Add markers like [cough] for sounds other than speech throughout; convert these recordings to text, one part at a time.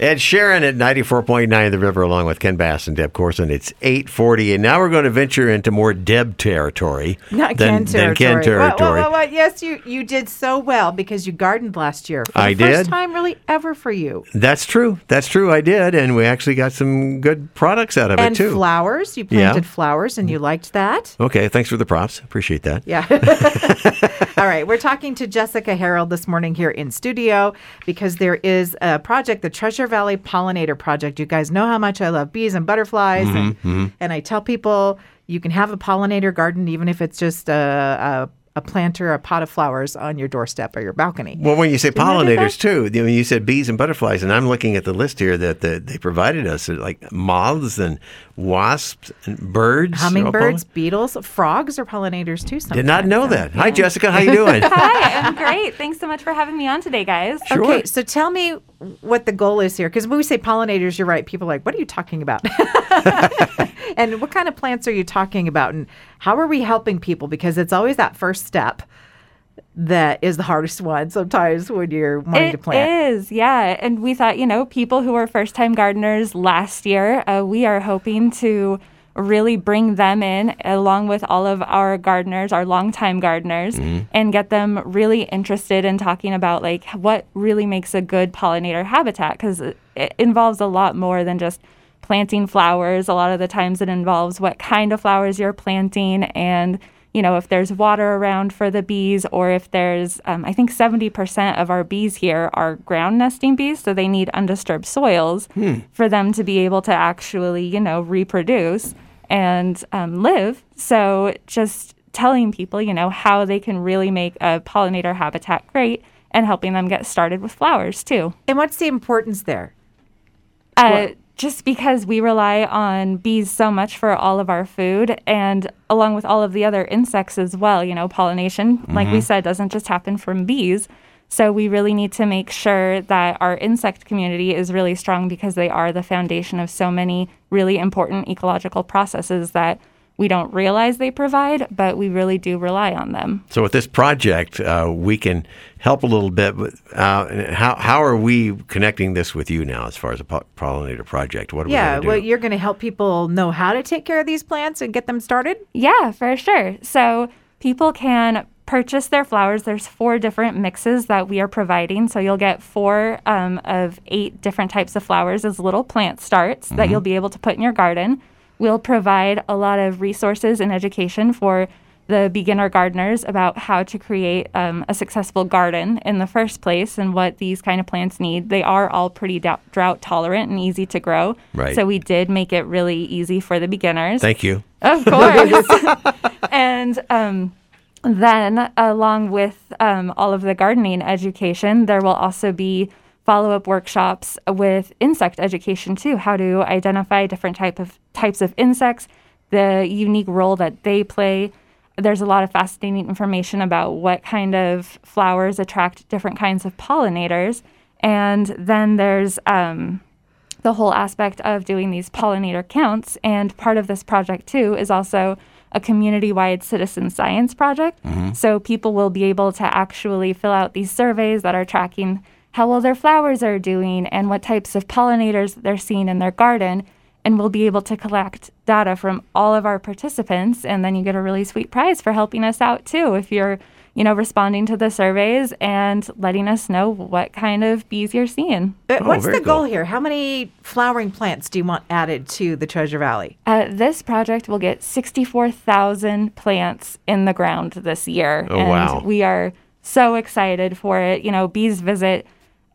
Ed Sheeran at 94.9 The River, along with Ken Bass and Deb Corson. It's 840, and now we're going to venture into more Deb territory. Not than, Ken territory. Than Ken territory. What, what, what? Yes, you, you did so well because you gardened last year. I first did. time really ever for you. That's true. That's true. I did, and we actually got some good products out of And it, too. flowers. You planted flowers and you liked that. okay, thanks for the props. Appreciate that. Yeah. [laughs] All right. We're talking to Jessica Harold this morning here in studio because there is a project, the Treasure Valley Pollinator Project. You guys know how much I love bees and butterflies. Mm-hmm, and, and I tell people you can have a pollinator garden even if it's just a, a, a planter, a pot of flowers on your doorstep or your balcony. Well, when you say I do that? pollinators too, you know, you said bees and butterflies, and I'm looking at the list here that the, they provided us, uh, like moths and wasps and birds. Hummingbirds, All beetles, frogs are pollinators too. pollen- Did not know so, that. Hi. Jessica. How you doing? [laughs] [laughs] Hi, I'm great. Thanks so much for having me on today, guys. Sure. Okay, so tell me what the goal is here. Because when we say pollinators, you're right. People are like, what are you talking about? [laughs] and what kind of plants are you talking about? And how are we helping people? Because it's always that first step that is the hardest one sometimes when you're wanting to plant. is, yeah. And we thought, you know, people who were first time gardeners last year, uh, we are hoping to really bring them in along with all of our gardeners, our longtime gardeners, and get them really interested in talking about like what really makes a good pollinator habitat because it, involves a lot more than just planting flowers. A lot of the times it involves what kind of flowers you're planting and you know, if there's water around for the bees, or if there's, um, I think 70% of our bees here are ground nesting bees, so they need undisturbed soils for them to be able to actually, you know, reproduce and um, live. So just telling people, you know, how they can really make a pollinator habitat great and helping them get started with flowers too. And what's the importance there? Uh, just because we rely on bees so much for all of our food and along with all of the other insects as well, you know, pollination, like we said, doesn't just happen from bees. So we really need to make sure that our insect community is really strong because they are the foundation of so many really important ecological processes that we don't realize they provide, but we really do rely on them. So with this project, uh, we can help a little bit. With, uh, how how are we connecting this with you now, as far as a po- pollinator project? What are Yeah, we going well, you're going to help people know how to take care of these plants and get them started. Yeah, for sure. So people can purchase their flowers. There's four different mixes that we are providing. So you'll get four um, of eight different types of flowers as little plant starts that you'll be able to put in your garden. We'll provide a lot of resources and education for the beginner gardeners about how to create um, a successful garden in the first place and what these kind of plants need. They are all pretty dou- drought tolerant and easy to grow. Right. So we did make it really easy for the beginners. Thank you. Of [laughs] course. [laughs] and um, then, along with um, all of the gardening education, there will also be follow up workshops with insect education too how to identify different type of types of insects the unique role that they play there's a lot of fascinating information about what kind of flowers attract different kinds of pollinators and then there's um, the whole aspect of doing these pollinator counts. And part of this project, too, is also a community wide citizen science project. Mm-hmm. So people will be able to actually fill out these surveys that are tracking how well their flowers are doing and what types of pollinators they're seeing in their garden. And we'll be able to collect data from all of our participants. And then you get a really sweet prize for helping us out, too, if you're you know, responding to the surveys and letting us know what kind of bees you're seeing. But Oh, what's the goal cool. here? How many flowering plants do you want added to the Treasure Valley? Uh, this project will get 64,000 plants in the ground this year. Oh, and wow. we are so excited for it. You know, bees visit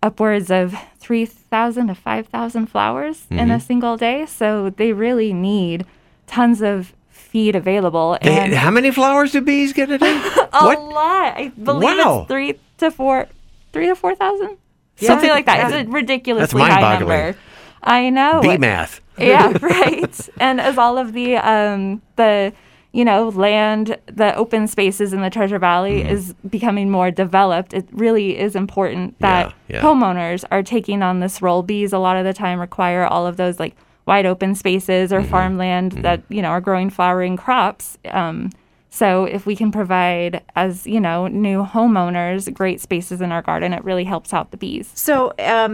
upwards of 3,000 to 5,000 flowers in Mm-hmm. a single day. So they really need tons of feed available. They- and how many flowers do bees get a day? [laughs] a what? lot. I believe Wow. it's three to four, three to 4,000. Yeah, Something like that. It's a ridiculously high number. I know. Bee math. [laughs] yeah, [laughs] right. And as all of the um, the you know land, the open spaces in the Treasure Valley Mm-hmm. is becoming more developed, it really is important that Yeah, yeah. homeowners are taking on this role. Bees a lot of the time require all of those like wide open spaces or Mm-hmm. farmland that you know are growing flowering crops. Um, So if we can provide, as you know, new homeowners, great spaces in our garden, it really helps out the bees. So um,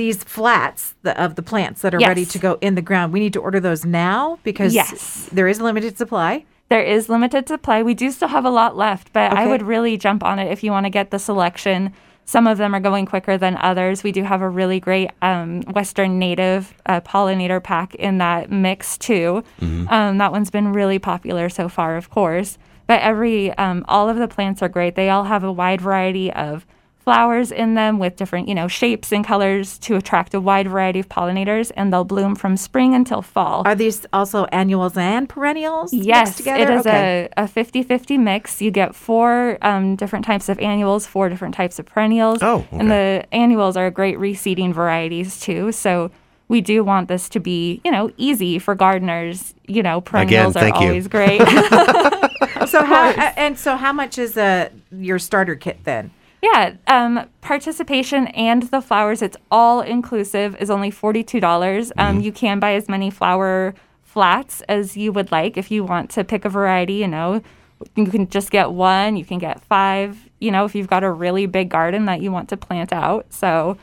these flats the, of the plants that are ready to go in the ground, we need to order those now because Yes. there is limited supply. There is limited supply. We do still have a lot left, but I would really jump on it if you want to get the selection. Some of them are going quicker than others. We do have a really great um, Western native uh, pollinator pack in that mix too. Um, that one's been really popular so far, of course. But every, um, all of the plants are great. They all have a wide variety of flowers in them with different, you know, shapes and colors to attract a wide variety of pollinators, and they'll bloom from spring until fall. Are these also annuals and perennials mixed Yes, together? it is okay. a, a 50-50 mix. You get four um, different types of annuals, four different types of perennials. Oh, okay. And the annuals are great reseeding varieties too. So we do want this to be, you know, easy for gardeners. You know, perennials thank are you. always great. [laughs] so [laughs] how and so how much is uh, your starter kit then? Yeah, um, participation and the flowers, it's all inclusive, is only $42. Mm-hmm. Um, you can buy as many flower flats as you would like if you want to pick a variety, you know. You can just get one, you can get five, you know, if you've got a really big garden that you want to plant out. So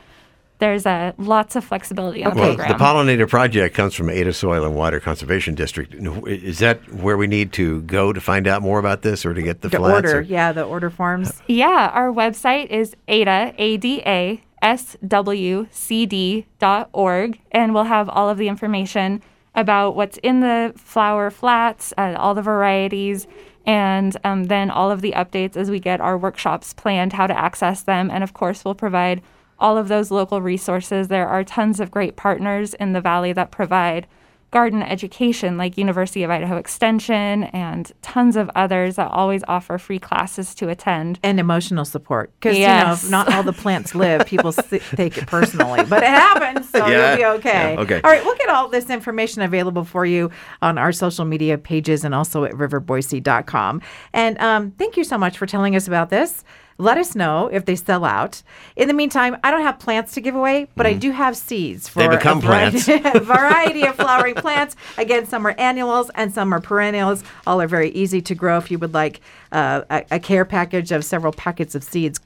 there's uh, lots of flexibility in the Well, program. the pollinator project comes from Ada Soil and Water Conservation District. Is that where we need to go to find out more about this, or to get the The flats? order, or- yeah, the order forms. Yeah, our website is ada, A-D-A, S-W-C-D dot org, and we'll have all of the information about what's in the flower flats, uh, all the varieties, and um, then all of the updates as we get our workshops planned, how to access them. And of course, we'll provide all of those local resources. There are tons of great partners in the Valley that provide garden education like University of Idaho Extension and tons of others that always offer free classes to attend. and emotional support because Yes. you know if not all the plants live people [laughs] take it personally but it happens so Yeah. you'll be okay Yeah, okay. all right we'll get all this information available for you on our social media pages and also at riverboise.com and um, thank you so much for telling us about this let us know if they sell out. In the meantime, I don't have plants to give away, but I do have seeds for. They become [laughs] a variety, [laughs] variety of flowering plants. Again, some are annuals and some are perennials. All are very easy to grow. If you would like uh, a, a care package of several packets of seeds,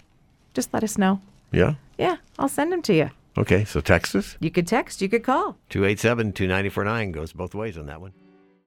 just let us know. Yeah. Yeah, I'll send them to you. Okay. So text us You could text, you could call. 287 2949 goes both ways on that one.